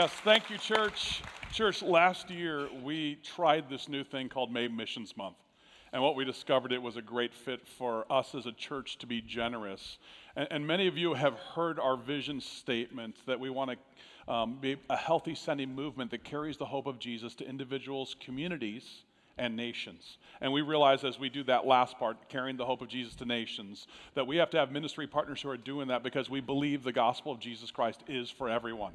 Yes, thank you, church. Church, last year we tried this new thing called May Missions Month. And what we discovered, it was a great fit for us as a church to be generous. And, and many of you have heard our vision statement that we want to um, be a healthy sending movement that carries the hope of Jesus to individuals, communities, and nations. And we realize as we do that last part, carrying the hope of Jesus to nations, that we have to have ministry partners who are doing that because we believe the gospel of Jesus Christ is for everyone.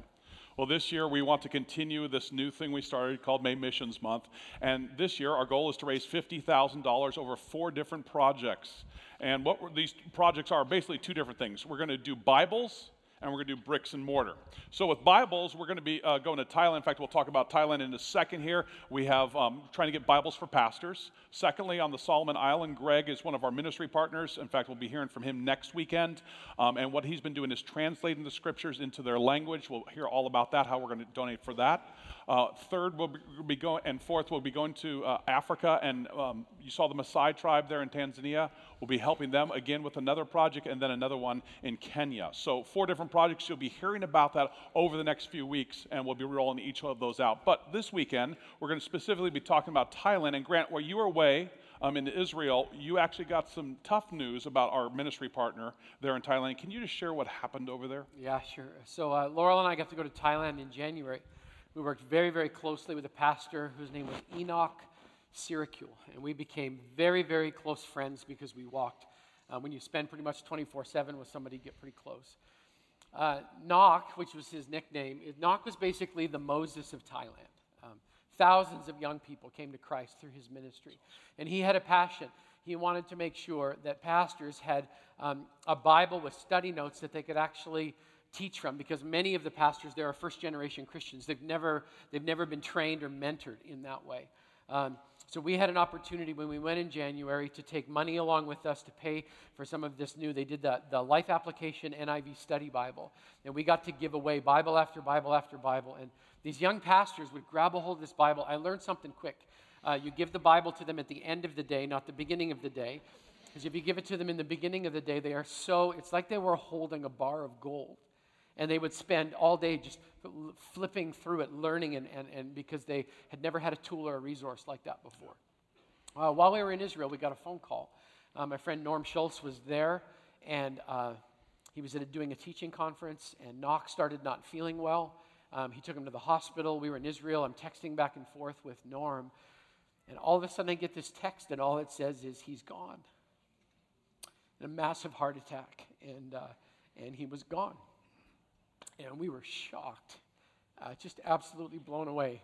Well, this year we want to continue this new thing we started called May Missions Month. And this year our goal is to raise $50,000 over four different projects. And what these projects are basically two different things. We're going to do Bibles and we're going to do bricks and mortar. So with Bibles, we're going to be uh, going to Thailand. In fact, we'll talk about Thailand in a second here. We have um, trying to get Bibles for pastors. Secondly, on the Solomon Island, Greg is one of our ministry partners. In fact, we'll be hearing from him next weekend. Um, and what he's been doing is translating the scriptures into their language. We'll hear all about that, how we're going to donate for that. Uh, third, we'll be going, and fourth, we'll be going to uh, Africa. And um, you saw the Maasai tribe there in Tanzania. We'll be helping them again with another project and then another one in Kenya. So, four different projects. You'll be hearing about that over the next few weeks, and we'll be rolling each of those out. But this weekend, we're going to specifically be talking about Thailand. And Grant, where you were away, um, in Israel, you actually got some tough news about our ministry partner there in Thailand. Can you just share what happened over there? Yeah, sure. So, uh, Laurel and I got to go to Thailand in January. We worked very, very closely with a pastor whose name was Enoch Siracule, and we became very, very close friends because we walked. Uh, when you spend pretty much 24 7 with somebody, you get pretty close. Uh, Nok, which was his nickname, Nok was basically the Moses of Thailand. Um, thousands of young people came to Christ through his ministry. And he had a passion. He wanted to make sure that pastors had um, a Bible with study notes that they could actually teach from because many of the pastors there are first generation Christians. They've never, they've never been trained or mentored in that way. Um, so we had an opportunity when we went in January to take money along with us to pay for some of this new. They did the, the Life Application NIV Study Bible. And we got to give away Bible after Bible after Bible. And these young pastors would grab a hold of this Bible. I learned something quick. Uh, you give the Bible to them at the end of the day, not the beginning of the day. Because if you give it to them in the beginning of the day, they are so, it's like they were holding a bar of gold and they would spend all day just flipping through it, learning, and, and, and because they had never had a tool or a resource like that before. Uh, while we were in Israel, we got a phone call. Uh, my friend Norm Schultz was there, and uh, he was a, doing a teaching conference, and Nok started not feeling well. Um, he took him to the hospital. We were in Israel. I'm texting back and forth with Norm, and all of a sudden I get this text, and all it says is, He's gone. And a massive heart attack, and, uh, and he was gone and we were shocked, uh, just absolutely blown away.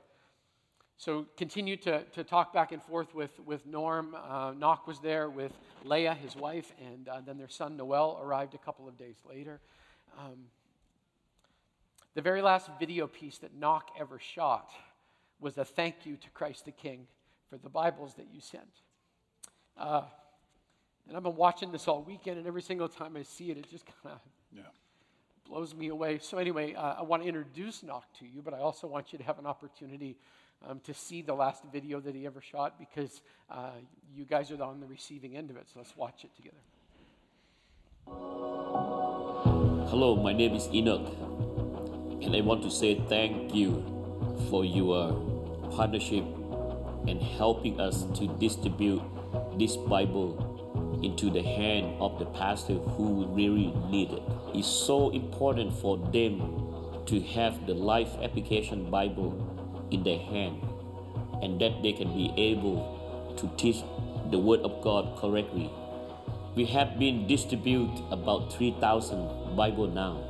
So continued to, to talk back and forth with, with Norm. Uh, Nok was there with Leah, his wife, and uh, then their son Noel arrived a couple of days later. Um, the very last video piece that Nok ever shot was a thank you to Christ the King for the Bibles that you sent. Uh, and I've been watching this all weekend, and every single time I see it, it just kind of yeah blows me away. So, anyway, uh, I want to introduce Nok to you, but I also want you to have an opportunity um, to see the last video that he ever shot because uh, you guys are on the receiving end of it. So, let's watch it together. Hello, my name is Enoch, and I want to say thank you for your partnership and helping us to distribute this Bible into the hand of the pastor who really need it. It's so important for them to have the life application Bible in their hand and that they can be able to teach the word of God correctly. We have been distribute about 3000 Bible now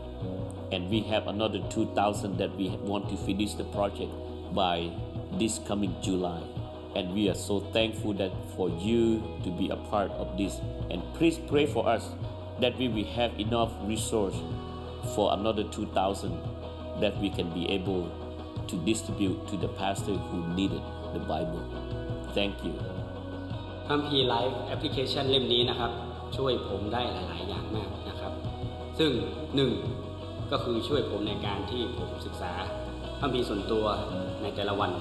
and we have another 2000 that we want to finish the project by this coming July and we are so thankful that for you to be a part of this and please pray for us that we will have enough resource for another 2000 that we can be able to distribute to the pastor who needed the bible thank you คัมภีร์ไลฟ์แอปพลิเคชันเล่มนี้นะครับช่วยผมได้หลาย ๆ อย่างมากนะครับซึ่งหนึ่งก็คือช่วยผมในการที่ผมศึกษาคัมภีร์ส่วนตัวในแต่ละวัน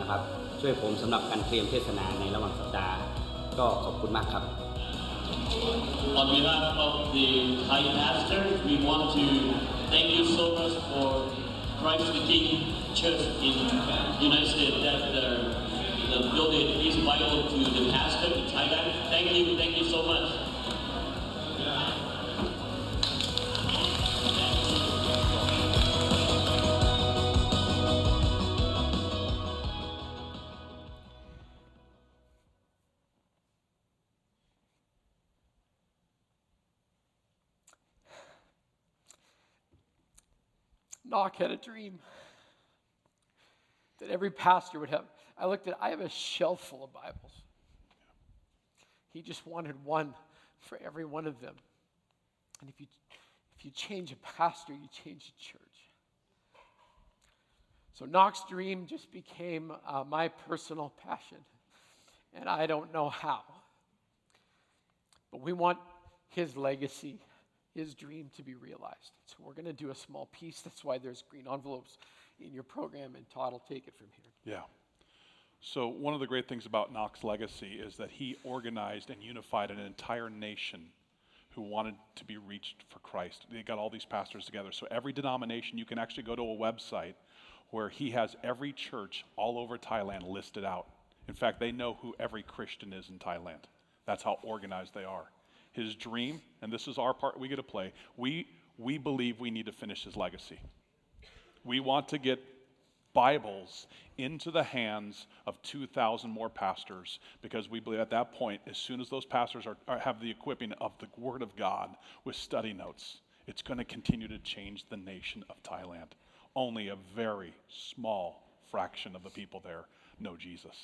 นะครับ ช่วยผมสำหรับการเตรียมเทศนาในระหว่างสัปดาห์ ก็ขอบคุณมากครับ On behalf of the Thai pastor, we want to thank you so much for Christ the King Church in United States that uh, the building is vital to the pastor in Thailand. Thank you, thank you so much. Nok had a dream that every pastor would have. I looked at, I have a shelf full of Bibles. He just wanted one for every one of them. And if you, if you change a pastor, you change a church. So Nok's dream just became uh, my personal passion. And I don't know how. But we want his legacy his dream to be realized. So we're going to do a small piece. That's why there's green envelopes in your program, and Todd will take it from here. Yeah. So, one of the great things about Nok's legacy is that he organized and unified an entire nation who wanted to be reached for Christ. They got all these pastors together. So, every denomination, you can actually go to a website where he has every church all over Thailand listed out. In fact, they know who every Christian is in Thailand. That's how organized they are his dream, and this is our part we get to play. We, we believe we need to finish his legacy. We want to get Bibles into the hands of 2,000 more pastors because we believe at that point, as soon as those pastors are, are, have the equipping of the Word of God with study notes, it's going to continue to change the nation of Thailand. Only a very small fraction of the people there know Jesus.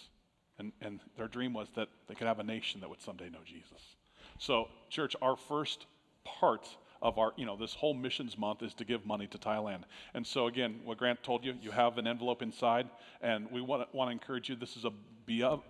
And, and their dream was that they could have a nation that would someday know Jesus. So, church, our first part of our, you know, this whole missions month is to give money to Thailand. And so, again, what Grant told you, you have an envelope inside, and we want to, want to encourage you. This is a,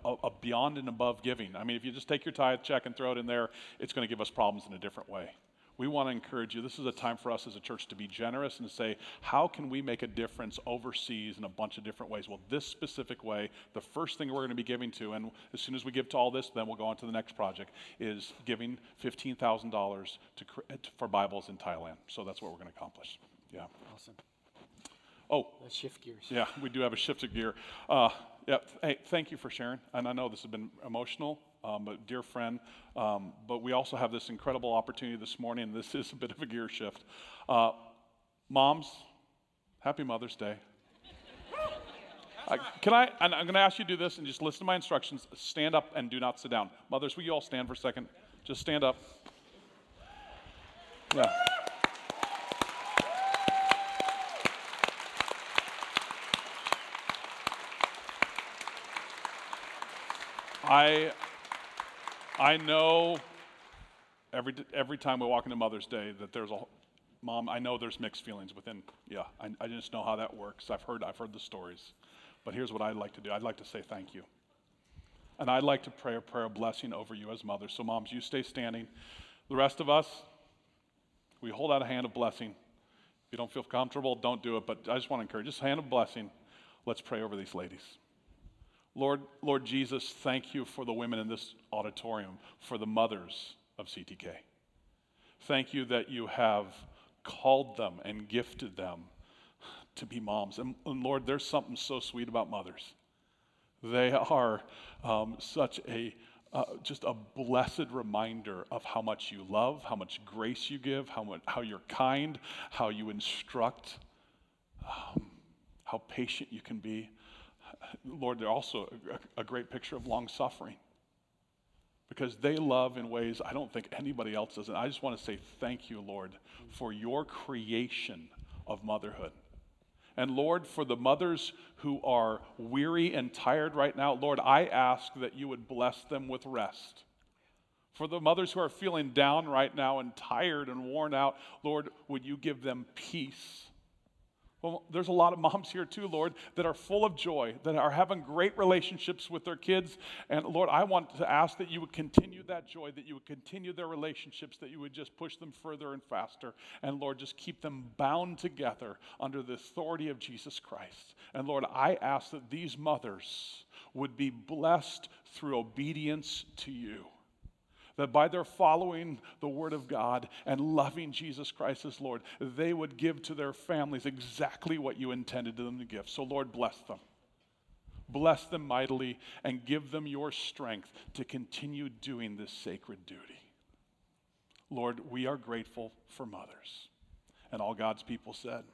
a beyond and above giving. I mean, if you just take your tithe check and throw it in there, it's going to give us problems in a different way we want to encourage you. This is a time for us as a church to be generous and to say, how can we make a difference overseas in a bunch of different ways? Well, this specific way, the first thing we're going to be giving to, and as soon as we give to all this, then we'll go on to the next project, is giving $15,000 for Bibles in Thailand. So that's what we're going to accomplish. Yeah. Awesome. Oh. Let's shift gears. Yeah, we do have a shift of gear. Uh, yeah, hey, thank you for sharing. And I know this has been emotional um, a dear friend. Um, but we also have this incredible opportunity this morning. This is a bit of a gear shift. Uh, moms, happy Mother's Day. Uh, can I? I'm going to ask you to do this and just listen to my instructions. Stand up and do not sit down. Mothers, will you all stand for a second? Just stand up. Yeah. I I know every, every time we walk into Mother's Day that there's a mom, I know there's mixed feelings within, yeah, I, I just know how that works. I've heard, I've heard the stories. But here's what I'd like to do I'd like to say thank you. And I'd like to pray a prayer of blessing over you as mothers. So, moms, you stay standing. The rest of us, we hold out a hand of blessing. If you don't feel comfortable, don't do it. But I just want to encourage, just hand of blessing. Let's pray over these ladies. Lord, Lord Jesus, thank you for the women in this auditorium, for the mothers of CTK. Thank you that you have called them and gifted them to be moms. And, and Lord, there's something so sweet about mothers. They are um, such a uh, just a blessed reminder of how much you love, how much grace you give, how, much, how you're kind, how you instruct, um, how patient you can be. Lord, they're also a, great picture of long suffering because they love in ways I don't think anybody else does. And I just want to say thank you, Lord, for your creation of motherhood. And Lord, for the mothers who are weary and tired right now, Lord, I ask that you would bless them with rest. For the mothers who are feeling down right now and tired and worn out, Lord, would you give them peace? Well, there's a lot of moms here too, Lord, that are full of joy, that are having great relationships with their kids. And Lord, I want to ask that you would continue that joy, that you would continue their relationships, that you would just push them further and faster. And Lord, just keep them bound together under the authority of Jesus Christ. And Lord, I ask that these mothers would be blessed through obedience to you that by their following the Word of God and loving Jesus Christ as Lord, they would give to their families exactly what you intended them to give. So, Lord, bless them. Bless them mightily and give them your strength to continue doing this sacred duty. Lord, we are grateful for mothers. And all God's people said,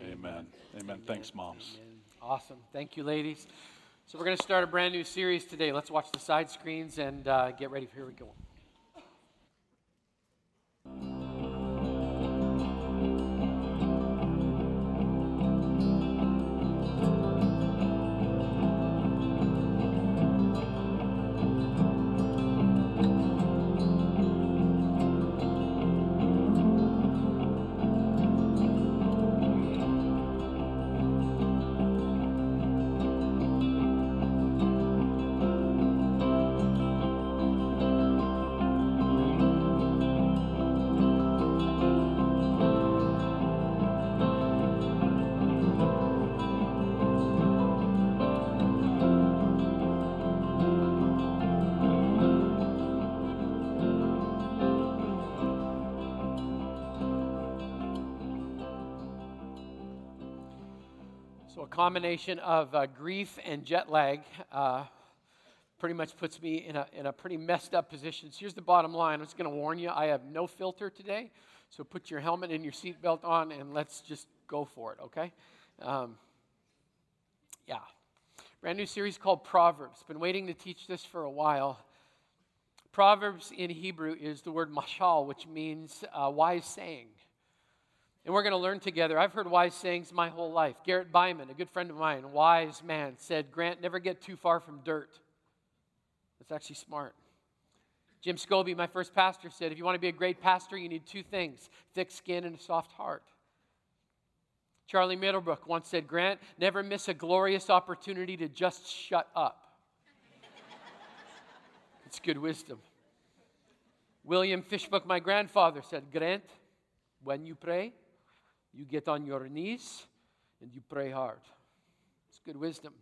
Amen. Amen. Amen. Thanks, moms. Amen. Awesome. Thank you, ladies. So, we're going to start a brand new series today. Let's watch the side screens and uh, get ready. Here we go. Combination of uh, grief and jet lag uh, pretty much puts me in a, in a pretty messed up position. So, here's the bottom line I'm just going to warn you I have no filter today. So, put your helmet and your seatbelt on and let's just go for it, okay? Um, yeah. Brand new series called Proverbs. Been waiting to teach this for a while. Proverbs in Hebrew is the word mashal, which means uh, wise saying. And we're going to learn together. I've heard wise sayings my whole life. Garrett Byman, a good friend of mine, wise man, said, Grant, never get too far from dirt. That's actually smart. Jim Scobie, my first pastor, said, if you want to be a great pastor, you need two things thick skin and a soft heart. Charlie Middlebrook once said, Grant, never miss a glorious opportunity to just shut up. it's good wisdom. William Fishbook, my grandfather, said, Grant, when you pray, you get on your knees and you pray hard. It's good wisdom.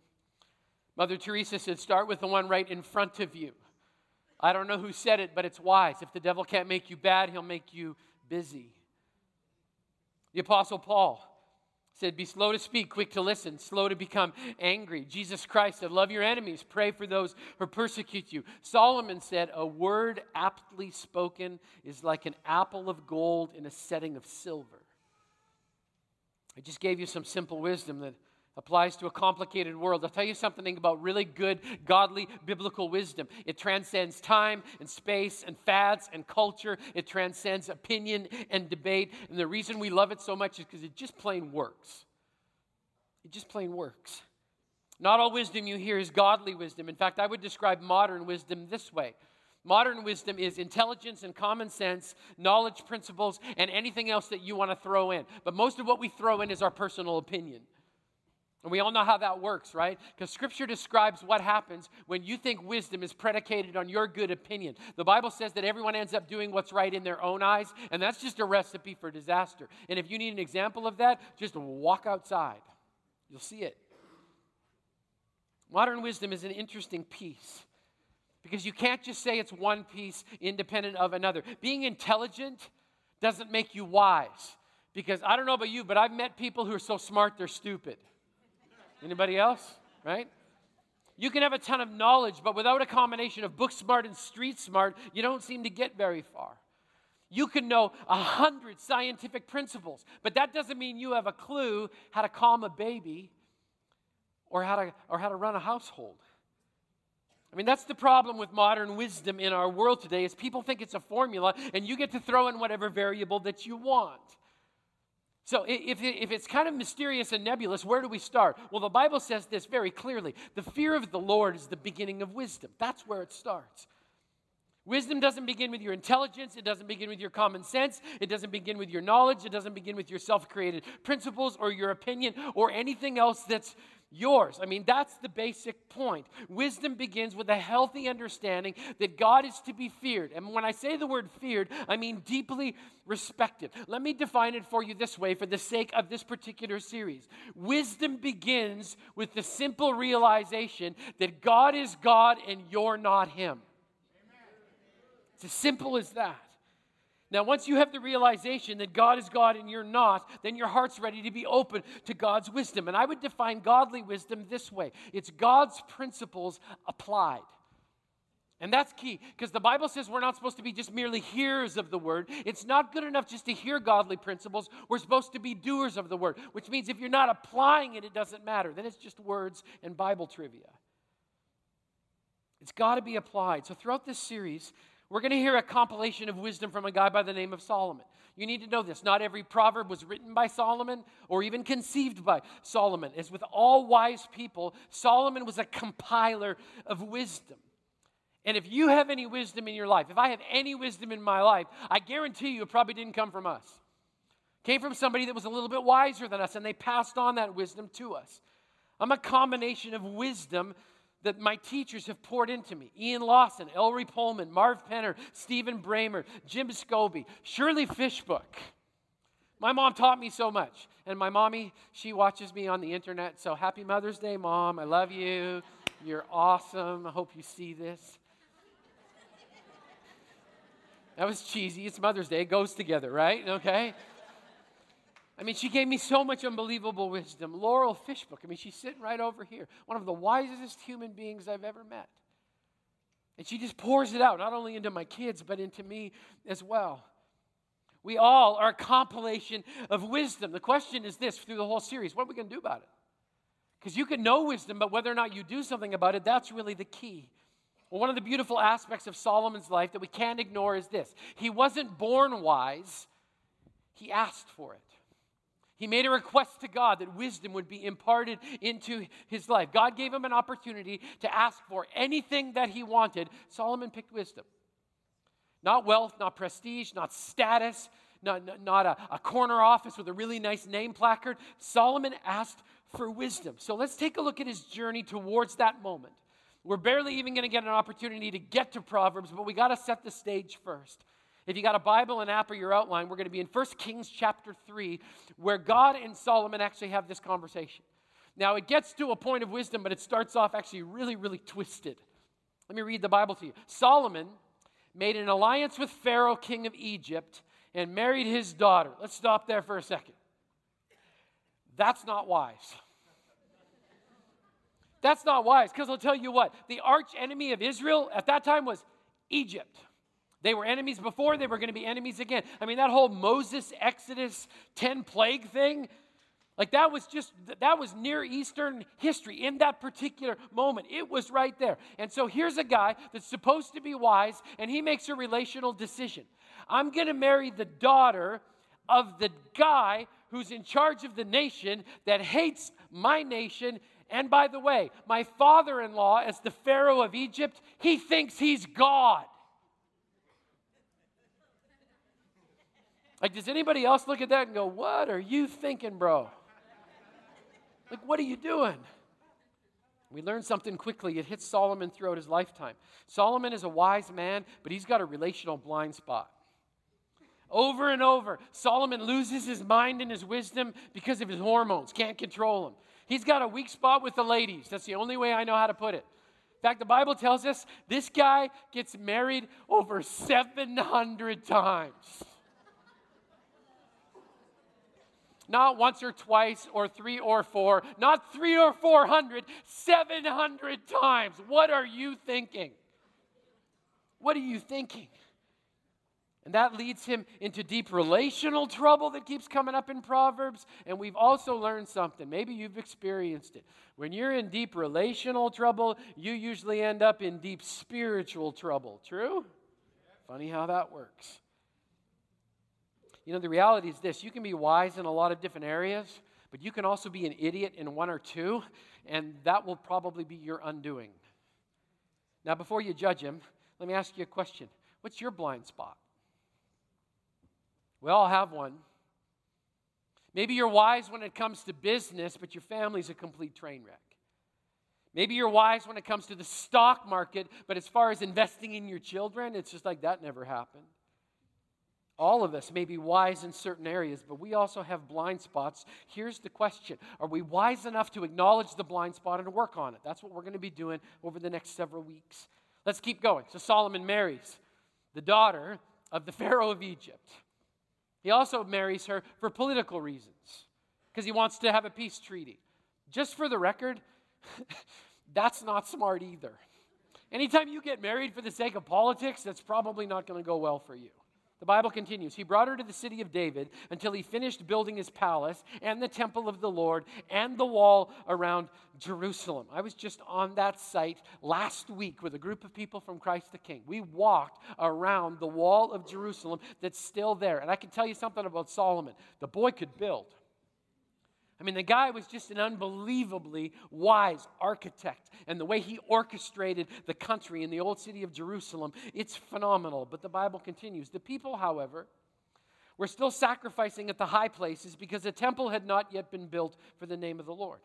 Mother Teresa said, Start with the one right in front of you. I don't know who said it, but it's wise. If the devil can't make you bad, he'll make you busy. The Apostle Paul said, Be slow to speak, quick to listen, slow to become angry. Jesus Christ said, Love your enemies, pray for those who persecute you. Solomon said, A word aptly spoken is like an apple of gold in a setting of silver. I just gave you some simple wisdom that applies to a complicated world. I'll tell you something about really good, godly, biblical wisdom. It transcends time and space and fads and culture, it transcends opinion and debate. And the reason we love it so much is because it just plain works. It just plain works. Not all wisdom you hear is godly wisdom. In fact, I would describe modern wisdom this way Modern wisdom is intelligence and common sense, knowledge principles, and anything else that you want to throw in. But most of what we throw in is our personal opinion. And we all know how that works, right? Because scripture describes what happens when you think wisdom is predicated on your good opinion. The Bible says that everyone ends up doing what's right in their own eyes, and that's just a recipe for disaster. And if you need an example of that, just walk outside. You'll see it. Modern wisdom is an interesting piece because you can't just say it's one piece independent of another. Being intelligent doesn't make you wise. Because I don't know about you, but I've met people who are so smart they're stupid. Anybody else? Right? You can have a ton of knowledge, but without a combination of book smart and street smart, you don't seem to get very far. You can know a hundred scientific principles, but that doesn't mean you have a clue how to calm a baby or how to, or how to run a household. I mean, that's the problem with modern wisdom in our world today is people think it's a formula and you get to throw in whatever variable that you want. So if, if it's kind of mysterious and nebulous, where do we start? Well, the Bible says this very clearly. The fear of the Lord is the beginning of wisdom. That's where it starts. Wisdom doesn't begin with your intelligence. It doesn't begin with your common sense. It doesn't begin with your knowledge. It doesn't begin with your self created principles or your opinion or anything else that's yours. I mean, that's the basic point. Wisdom begins with a healthy understanding that God is to be feared. And when I say the word feared, I mean deeply respected. Let me define it for you this way for the sake of this particular series. Wisdom begins with the simple realization that God is God and you're not Him. It's as simple as that. Now, once you have the realization that God is God and you're not, then your heart's ready to be open to God's wisdom. And I would define godly wisdom this way it's God's principles applied. And that's key because the Bible says we're not supposed to be just merely hearers of the word. It's not good enough just to hear godly principles. We're supposed to be doers of the word, which means if you're not applying it, it doesn't matter. Then it's just words and Bible trivia. It's got to be applied. So throughout this series, we're going to hear a compilation of wisdom from a guy by the name of Solomon. You need to know this. Not every proverb was written by Solomon or even conceived by Solomon. As with all wise people, Solomon was a compiler of wisdom. And if you have any wisdom in your life, if I have any wisdom in my life, I guarantee you it probably didn't come from us. It came from somebody that was a little bit wiser than us, and they passed on that wisdom to us. I'm a combination of wisdom that my teachers have poured into me Ian Lawson, Ellery Pullman, Marv Penner, Stephen Bramer, Jim Scobie, Shirley Fishbook. My mom taught me so much. And my mommy, she watches me on the internet. So happy Mother's Day, Mom. I love you. You're awesome. I hope you see this. That was cheesy. It's Mother's Day. It goes together, right? Okay. I mean, she gave me so much unbelievable wisdom. Laurel Fishbook, I mean, she's sitting right over here, one of the wisest human beings I've ever met. And she just pours it out, not only into my kids, but into me as well. We all are a compilation of wisdom. The question is this through the whole series what are we going to do about it? Because you can know wisdom, but whether or not you do something about it, that's really the key. Well, one of the beautiful aspects of Solomon's life that we can't ignore is this he wasn't born wise, he asked for it. He made a request to God that wisdom would be imparted into his life. God gave him an opportunity to ask for anything that he wanted. Solomon picked wisdom. Not wealth, not prestige, not status, not, not a, a corner office with a really nice name placard. Solomon asked for wisdom. So let's take a look at his journey towards that moment. We're barely even going to get an opportunity to get to Proverbs, but we got to set the stage first. If you got a Bible, an app, or your outline, we're going to be in 1 Kings chapter 3, where God and Solomon actually have this conversation. Now, it gets to a point of wisdom, but it starts off actually really, really twisted. Let me read the Bible to you. Solomon made an alliance with Pharaoh, king of Egypt, and married his daughter. Let's stop there for a second. That's not wise. That's not wise, because I'll tell you what, the arch enemy of Israel at that time was Egypt. They were enemies before, they were going to be enemies again. I mean, that whole Moses, Exodus, 10 plague thing, like that was just, that was Near Eastern history in that particular moment. It was right there. And so here's a guy that's supposed to be wise, and he makes a relational decision. I'm going to marry the daughter of the guy who's in charge of the nation that hates my nation. And by the way, my father in law, as the Pharaoh of Egypt, he thinks he's God. Like, does anybody else look at that and go, What are you thinking, bro? Like, what are you doing? We learn something quickly. It hits Solomon throughout his lifetime. Solomon is a wise man, but he's got a relational blind spot. Over and over, Solomon loses his mind and his wisdom because of his hormones, can't control them. He's got a weak spot with the ladies. That's the only way I know how to put it. In fact, the Bible tells us this guy gets married over 700 times. Not once or twice or three or four, not three or four hundred, 700 times. What are you thinking? What are you thinking? And that leads him into deep relational trouble that keeps coming up in Proverbs. And we've also learned something. Maybe you've experienced it. When you're in deep relational trouble, you usually end up in deep spiritual trouble. True? Funny how that works. You know, the reality is this you can be wise in a lot of different areas, but you can also be an idiot in one or two, and that will probably be your undoing. Now, before you judge him, let me ask you a question What's your blind spot? We all have one. Maybe you're wise when it comes to business, but your family's a complete train wreck. Maybe you're wise when it comes to the stock market, but as far as investing in your children, it's just like that never happened. All of us may be wise in certain areas, but we also have blind spots. Here's the question Are we wise enough to acknowledge the blind spot and work on it? That's what we're going to be doing over the next several weeks. Let's keep going. So Solomon marries the daughter of the Pharaoh of Egypt. He also marries her for political reasons, because he wants to have a peace treaty. Just for the record, that's not smart either. Anytime you get married for the sake of politics, that's probably not going to go well for you. The Bible continues He brought her to the city of David until he finished building his palace and the temple of the Lord and the wall around Jerusalem. I was just on that site last week with a group of people from Christ the King. We walked around the wall of Jerusalem that's still there. And I can tell you something about Solomon the boy could build. I mean, the guy was just an unbelievably wise architect. And the way he orchestrated the country in the old city of Jerusalem, it's phenomenal. But the Bible continues. The people, however, were still sacrificing at the high places because the temple had not yet been built for the name of the Lord.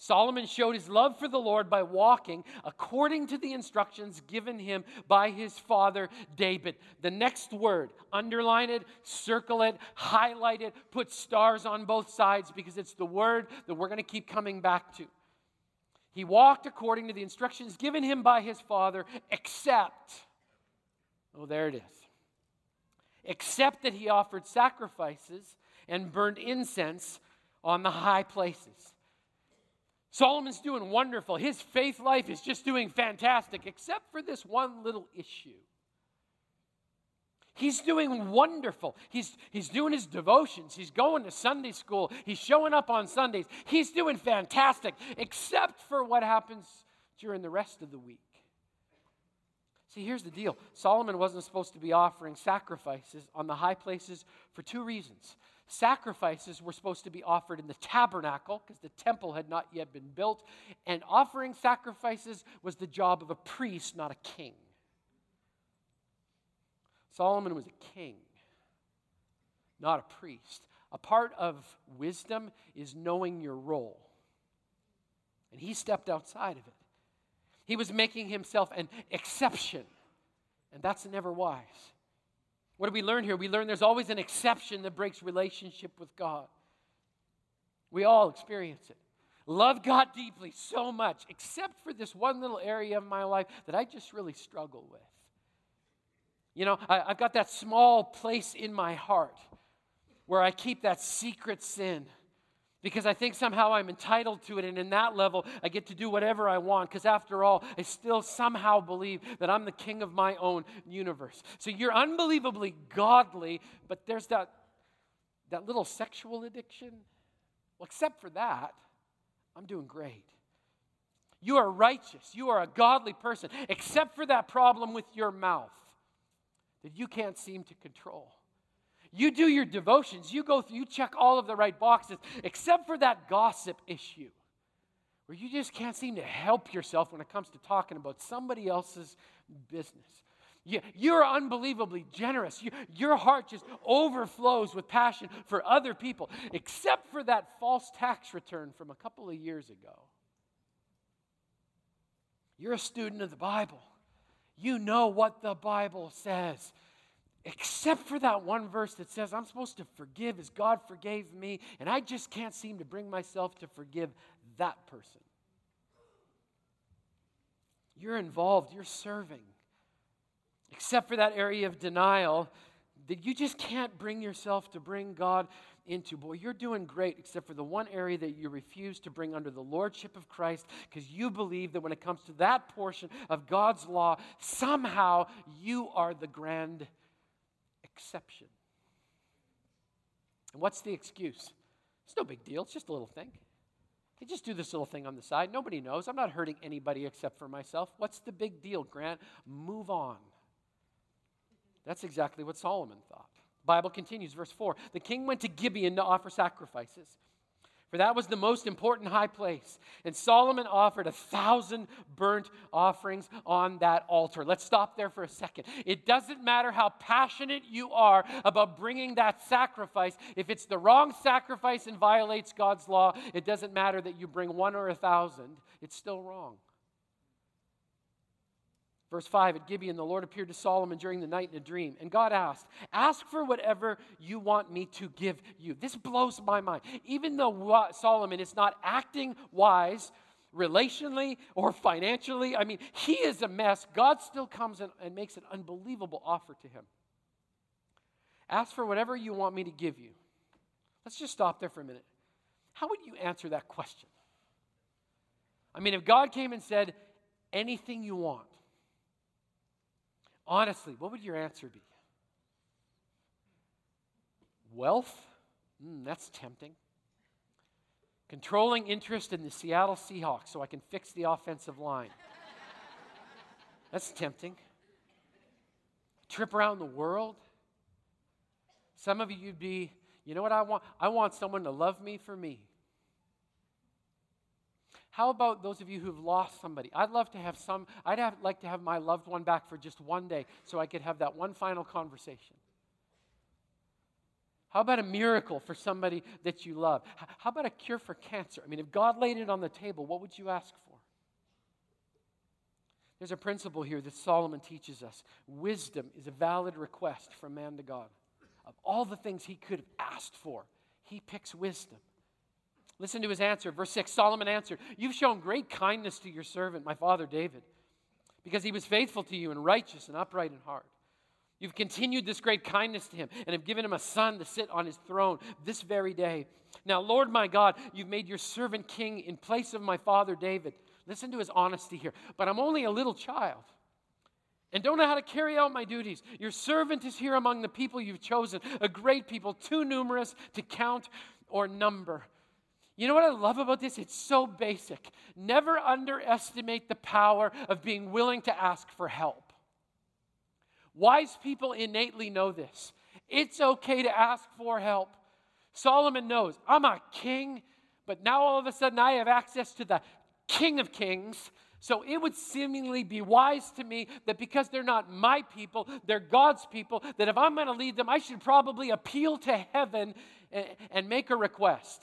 Solomon showed his love for the Lord by walking according to the instructions given him by his father David. The next word, underline it, circle it, highlight it, put stars on both sides because it's the word that we're going to keep coming back to. He walked according to the instructions given him by his father, except, oh, there it is, except that he offered sacrifices and burned incense on the high places. Solomon's doing wonderful. His faith life is just doing fantastic, except for this one little issue. He's doing wonderful. He's, he's doing his devotions. He's going to Sunday school. He's showing up on Sundays. He's doing fantastic, except for what happens during the rest of the week. See, here's the deal Solomon wasn't supposed to be offering sacrifices on the high places for two reasons. Sacrifices were supposed to be offered in the tabernacle because the temple had not yet been built. And offering sacrifices was the job of a priest, not a king. Solomon was a king, not a priest. A part of wisdom is knowing your role. And he stepped outside of it. He was making himself an exception. And that's never wise. What do we learn here? We learn there's always an exception that breaks relationship with God. We all experience it. Love God deeply so much, except for this one little area of my life that I just really struggle with. You know, I, have got that small place in my heart where I keep that secret sin because I think somehow I'm entitled to it, and in that level, I get to do whatever I want. Because after all, I still somehow believe that I'm the king of my own universe. So you're unbelievably godly, but there's that, that little sexual addiction. Well, except for that, I'm doing great. You are righteous. You are a godly person, except for that problem with your mouth that you can't seem to control. You do your devotions, you go through, you check all of the right boxes, except for that gossip issue where you just can't seem to help yourself when it comes to talking about somebody else's business. You, you're unbelievably generous. You, your heart just overflows with passion for other people, except for that false tax return from a couple of years ago. You're a student of the Bible. You know what the Bible says except for that one verse that says I'm supposed to forgive as God forgave me, and I just can't seem to bring myself to forgive that person. You're involved, you're serving. Except for that area of denial that you just can't bring yourself to bring God into. Boy, you're doing great, except for the one area that you refuse to bring under the lordship of Christ because you believe that when it comes to that portion of God's law, somehow you are the grand exception. And what's the excuse? It's no big deal. It's just a little thing. You just do this little thing on the side. Nobody knows. I'm not hurting anybody except for myself. What's the big deal, Grant? Move on. That's exactly what Solomon thought. Bible continues, verse 4. The king went to Gibeon to offer sacrifices for that was the most important high place. And Solomon offered a thousand burnt offerings on that altar. Let's stop there for a second. It doesn't matter how passionate you are about bringing that sacrifice. If it's the wrong sacrifice and violates God's law, it doesn't matter that you bring one or a thousand, it's still wrong. Verse 5 At Gibeon, the Lord appeared to Solomon during the night in a dream. And God asked, Ask for whatever you want me to give you. This blows my mind. Even though Solomon is not acting wise, relationally or financially. I mean, he is a mess. God still comes and, and makes an unbelievable offer to him. Ask for whatever you want me to give you. Let's just stop there for a minute. How would you answer that question? I mean, if God came and said, anything you want, honestly, what would your answer be? Wealth? Mm, that's tempting. Controlling interest in the Seattle Seahawks so I can fix the offensive line. That's tempting. Trip around the world. Some of you, you'd be, you know what I want? I want someone to love me for me. How about those of you who've lost somebody? I'd love to have some, I'd have, like to have my loved one back for just one day so I could have that one final conversation. How about a miracle for somebody that you love? How about a cure for cancer? I mean, if God laid it on the table, what would you ask for? There's a principle here that Solomon teaches us wisdom is a valid request from man to God. Of all the things he could have asked for, he picks wisdom. Listen to his answer. Verse 6 Solomon answered, You've shown great kindness to your servant, my father David, because he was faithful to you and righteous and upright in heart. You've continued this great kindness to him and have given him a son to sit on his throne this very day. Now, Lord my God, you've made your servant king in place of my father David. Listen to his honesty here. But I'm only a little child and don't know how to carry out my duties. Your servant is here among the people you've chosen, a great people, too numerous to count or number. You know what I love about this? It's so basic. Never underestimate the power of being willing to ask for help. Wise people innately know this. It's okay to ask for help. Solomon knows, I'm a king, but now all of a sudden I have access to the king of kings. So it would seemingly be wise to me that because they're not my people, they're God's people, that if I'm going to lead them, I should probably appeal to heaven and, make a request.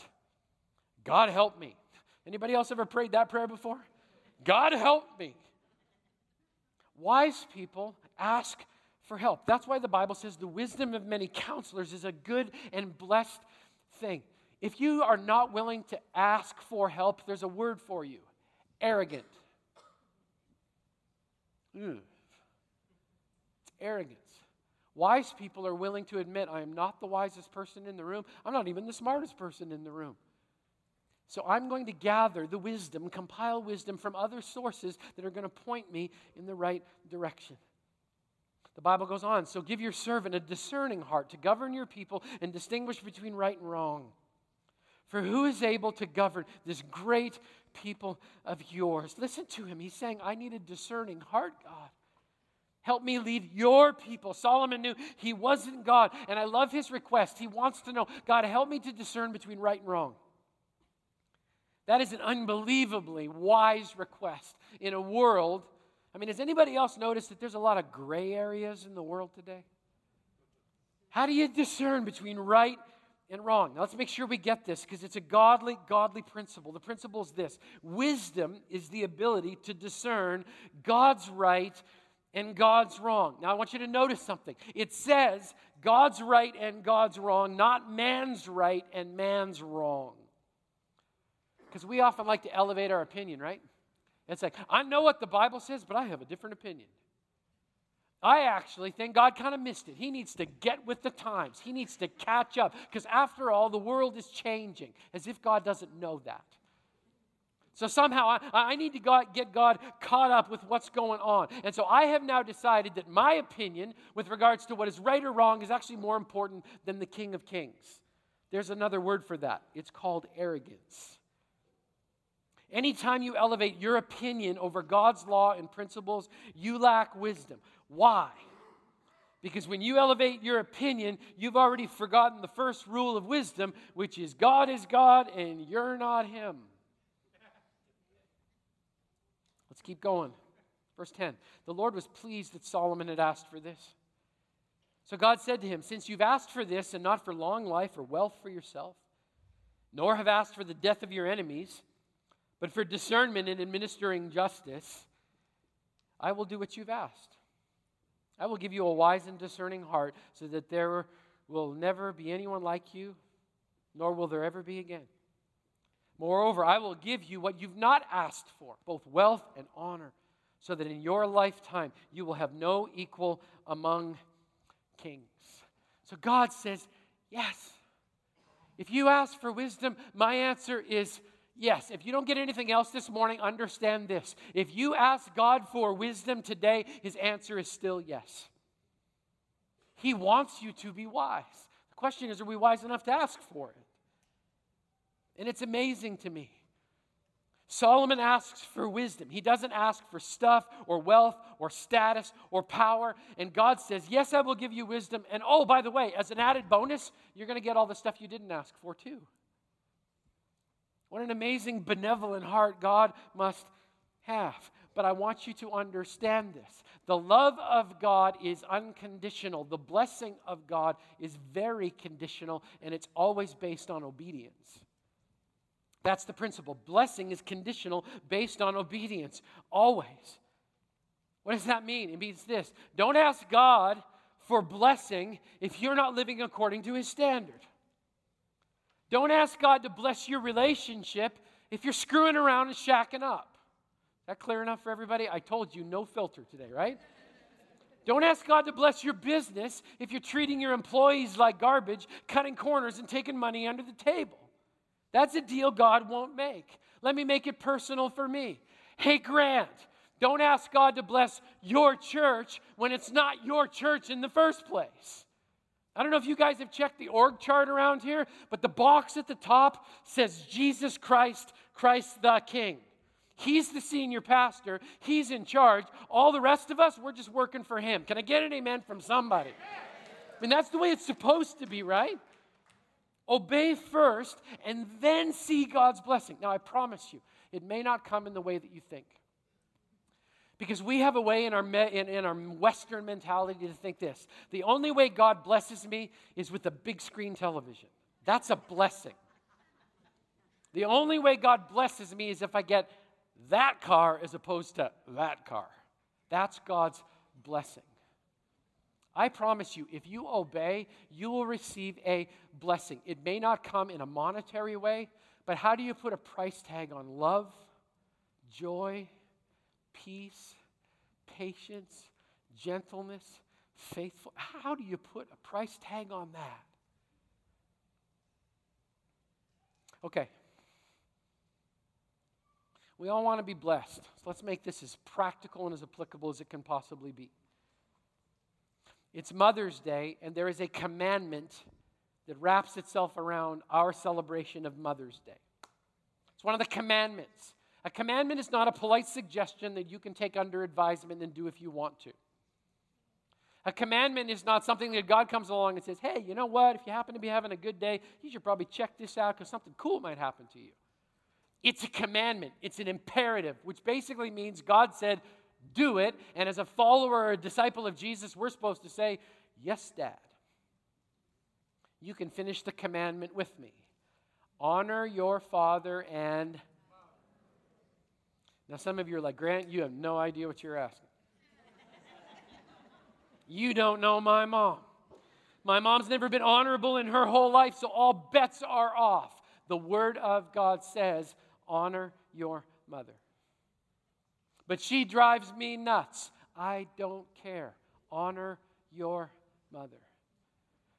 God help me. Anybody else ever prayed that prayer before? God help me. Wise people ask for help. That's why the Bible says the wisdom of many counselors is a good and blessed thing. If you are not willing to ask for help, there's a word for you arrogant. It's arrogance. Wise people are willing to admit, I am not the wisest person in the room. I'm not even the smartest person in the room. So I'm going to gather the wisdom, compile wisdom from other sources that are going to point me in the right direction. The Bible goes on So give your servant a discerning heart to govern your people and distinguish between right and wrong. For who is able to govern this great people of yours? Listen to him. He's saying, I need a discerning heart, God. Help me lead your people. Solomon knew he wasn't God, and I love his request. He wants to know, God, help me to discern between right and wrong. That is an unbelievably wise request in a world I mean, has anybody else noticed that there's a lot of gray areas in the world today? How do you discern between right and wrong? Now, let's make sure we get this because it's a godly, godly principle. The principle is this wisdom is the ability to discern God's right and God's wrong. Now, I want you to notice something. It says God's right and God's wrong, not man's right and man's wrong. Because we often like to elevate our opinion, right? It's like, I know what the Bible says, but I have a different opinion. I actually think God kind of missed it. He needs to get with the times, He needs to catch up. Because after all, the world is changing, as if God doesn't know that. So somehow I, I need to get God caught up with what's going on. And so I have now decided that my opinion with regards to what is right or wrong is actually more important than the King of Kings. There's another word for that. It's called arrogance. Anytime you elevate your opinion over God's law and principles, you lack wisdom. Why? Because when you elevate your opinion, you've already forgotten the first rule of wisdom, which is God is God and you're not Him. Let's keep going. Verse 10 The Lord was pleased that Solomon had asked for this. So God said to him, Since you've asked for this and not for long life or wealth for yourself, nor have asked for the death of your enemies, but for discernment in administering justice, I will do what you've asked. I will give you a wise and discerning heart so that there will never be anyone like you, nor will there ever be again. Moreover, I will give you what you've not asked for, both wealth and honor, so that in your lifetime you will have no equal among kings. So God says, Yes. If you ask for wisdom, my answer is yes. If you don't get anything else this morning, understand this. If you ask God for wisdom today, his answer is still yes. He wants you to be wise. The question is, are we wise enough to ask for it? And it's amazing to me. Solomon asks for wisdom. He doesn't ask for stuff or wealth or status or power. And God says, Yes, I will give you wisdom. And oh, by the way, as an added bonus, you're going to get all the stuff you didn't ask for, too. What an amazing, benevolent heart God must have. But I want you to understand this. The love of God is unconditional, the blessing of God is very conditional, and it's always based on obedience. That's the principle. Blessing is conditional based on obedience, always. What does that mean? It means this don't ask God for blessing if you're not living according to his standard. Don't ask God to bless your relationship if you're screwing around and shacking up. Is that clear enough for everybody? I told you, no filter today, right? Don't ask God to bless your business if you're treating your employees like garbage, cutting corners, and taking money under the table. That's a deal God won't make. Let me make it personal for me. Hey, Grant, don't ask God to bless your church when it's not your church in the first place. I don't know if you guys have checked the org chart around here, but the box at the top says Jesus Christ, Christ the King. He's the senior pastor, he's in charge. All the rest of us, we're just working for him. Can I get an amen from somebody? I mean, that's the way it's supposed to be, right? Obey first and then see God's blessing. Now, I promise you, it may not come in the way that you think. Because we have a way in our, in, in, our Western mentality to think this the only way God blesses me is with a big screen television. That's a blessing. The only way God blesses me is if I get that car as opposed to that car. That's God's blessing. I promise you, if you obey, you will receive a blessing. It may not come in a monetary way, but how do you put a price tag on love, joy, peace, patience, gentleness, faithful? How do you put a price tag on that? Okay. We all want to be blessed. So let's make this as practical and as applicable as it can possibly be. It's Mother's Day, and there is a commandment that wraps itself around our celebration of Mother's Day. It's one of the commandments. A commandment is not a polite suggestion that you can take under advisement and do if you want to. A commandment is not something that God comes along and says, hey, you know what? If you happen to be having a good day, you should probably check this out because something cool might happen to you. It's a commandment, it's an imperative, which basically means God said, do it. And as a follower or a disciple of Jesus, we're supposed to say, Yes, Dad. You can finish the commandment with me. Honor your father and. Now, some of you are like, Grant, you have no idea what you're asking. you don't know my mom. My mom's never been honorable in her whole life, so all bets are off. The Word of God says, honor your mother. But she drives me nuts. I don't care. Honor your mother.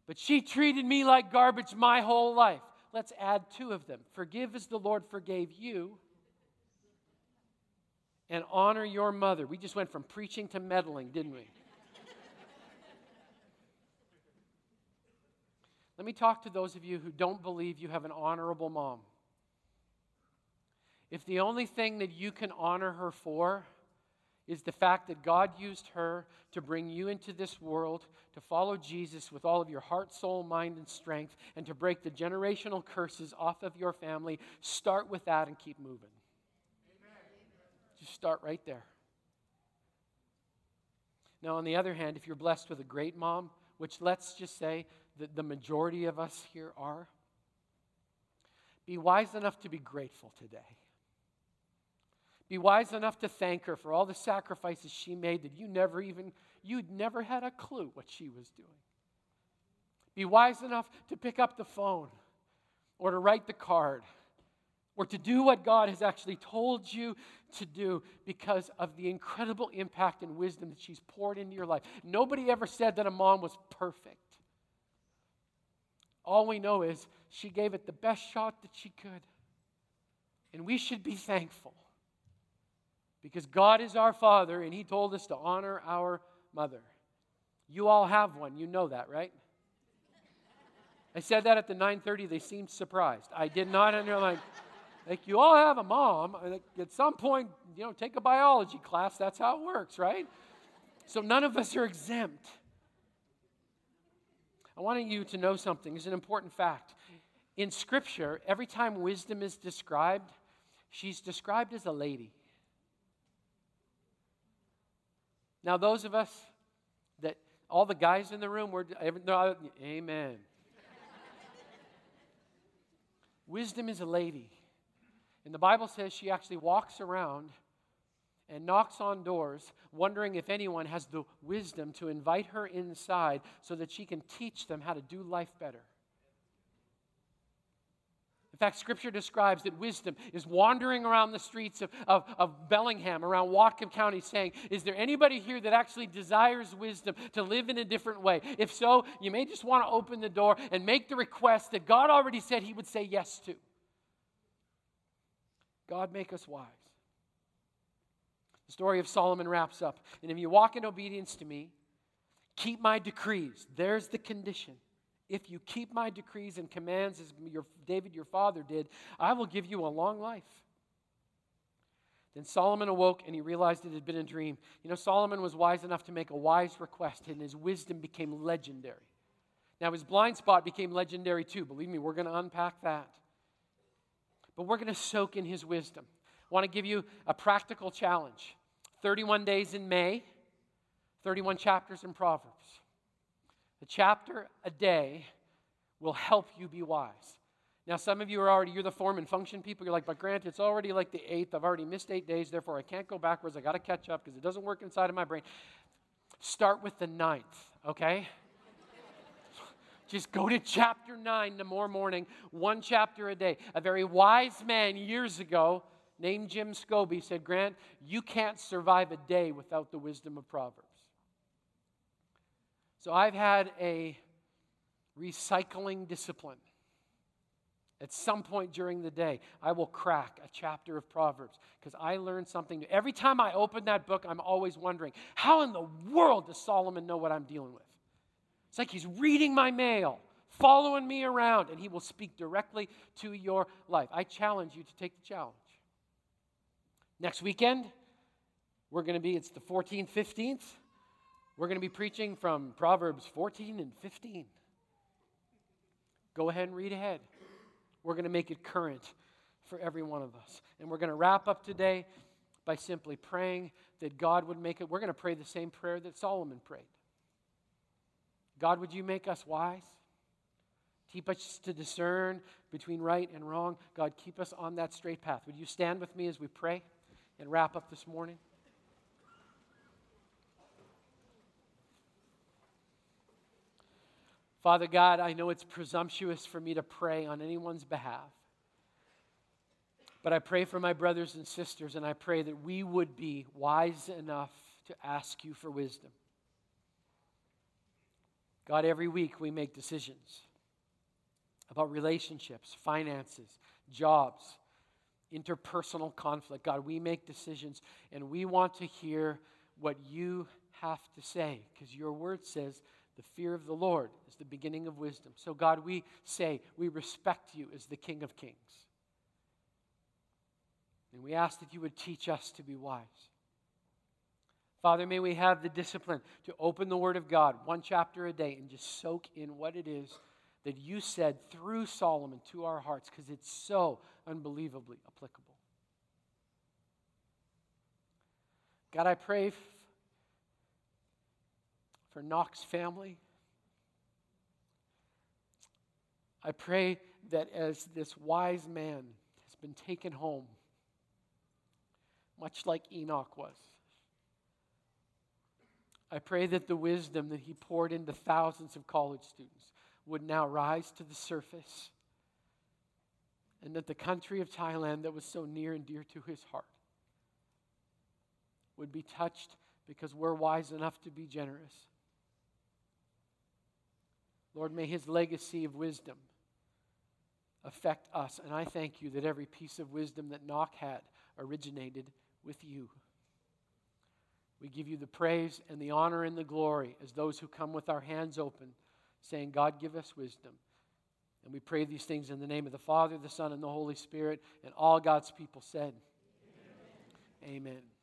But she treated me like garbage my whole life. Let's add two of them. Forgive as the Lord forgave you, and honor your mother. We just went from preaching to meddling, didn't we? Let me talk to those of you who don't believe you have an honorable mom. If the only thing that you can honor her for is the fact that God used her to bring you into this world, to follow Jesus with all of your heart, soul, mind, and strength, and to break the generational curses off of your family, start with that and keep moving. Just start right there. Now, on the other hand, if you're blessed with a great mom, which let's just say that the majority of us here are, be wise enough to be grateful today. Be wise enough to thank her for all the sacrifices she made that you never even, you'd never had a clue what she was doing. Be wise enough to pick up the phone or to write the card or to do what God has actually told you to do because of the incredible impact and wisdom that she's poured into your life. Nobody ever said that a mom was perfect. All we know is she gave it the best shot that she could. And we should be thankful because God is our Father and He told us to honor our mother. You all have one. You know that, right? I said that at the 9:30. They seemed surprised. I did not underline. Like you all have a mom. At some point, you know, take a biology class. That's how it works, right? So none of us are exempt. I want you to know something. It's an important fact. In Scripture, every time wisdom is described, she's described as a lady. Now, those of us that all the guys in the room were, no, amen. wisdom is a lady. And the Bible says she actually walks around and knocks on doors, wondering if anyone has the wisdom to invite her inside so that she can teach them how to do life better. In fact, Scripture describes that wisdom is wandering around the streets of, of, of, Bellingham, around Whatcom County, saying, Is there anybody here that actually desires wisdom to live in a different way? If so, you may just want to open the door and make the request that God already said He would say yes to. God, make us wise. The story of Solomon wraps up. And if you walk in obedience to me, keep my decrees. There's the condition. If you keep my decrees and commands as your, David your father did, I will give you a long life. Then Solomon awoke and he realized it had been a dream. You know, Solomon was wise enough to make a wise request, and his wisdom became legendary. Now, his blind spot became legendary too. Believe me, we're going to unpack that. But we're going to soak in his wisdom. I want to give you a practical challenge 31 days in May, 31 chapters in Proverbs. A chapter a day will help you be wise. Now, some of you are already, you're the form and function people. You're like, but Grant, it's already like the eighth. I've already missed eight days, therefore I can't go backwards. I got to catch up because it doesn't work inside of my brain. Start with the ninth, okay? Just go to chapter 9 tomorrow morning, one chapter a day. A very wise man years ago named Jim Scobie said, Grant, you can't survive a day without the wisdom of Proverbs. So I've had a recycling discipline. At some point during the day, I will crack a chapter of Proverbs because I learned something new. Every time I open that book, I'm always wondering, how in the world does Solomon know what I'm dealing with? It's like he's reading my mail, following me around, and he will speak directly to your life. I challenge you to take the challenge. Next weekend, we're going to be, it's the 14th, 15th. We're going to be preaching from Proverbs 14 and 15. Go ahead and read ahead. We're going to make it current for every one of us. And we're going to wrap up today by simply praying that God would make it. We're going to pray the same prayer that Solomon prayed. God, would you make us wise? Keep us to discern between right and wrong. God, keep us on that straight path. Would you stand with me as we pray and wrap up this morning? Father God, I know it's presumptuous for me to pray on anyone's behalf. But I pray for my brothers and sisters, and I pray that we would be wise enough to ask you for wisdom. God, every week we make decisions about relationships, finances, jobs, interpersonal conflict. God, we make decisions and we want to hear what you have to say because your word says the fear of the Lord is the beginning of wisdom. So, God, we say we respect you as the King of Kings. And we ask that you would teach us to be wise. Father, may we have the discipline to open the Word of God one chapter a day and just soak in what it is that you said through Solomon to our hearts because it's so unbelievably applicable. God, I pray f- for Nok's family. I pray that as this wise man has been taken home, much like Enoch was, I pray that the wisdom that he poured into thousands of college students would now rise to the surface and that the country of Thailand that was so near and dear to his heart would be touched because we're wise enough to be generous. Lord, may his legacy of wisdom affect us. And I thank you that every piece of wisdom that Nok had originated with you. We give you the praise and the honor and the glory as those who come with our hands open, saying, God, give us wisdom. And we pray these things in the name of the Father, the Son, and the Holy Spirit. And all God's people said, Amen. Amen.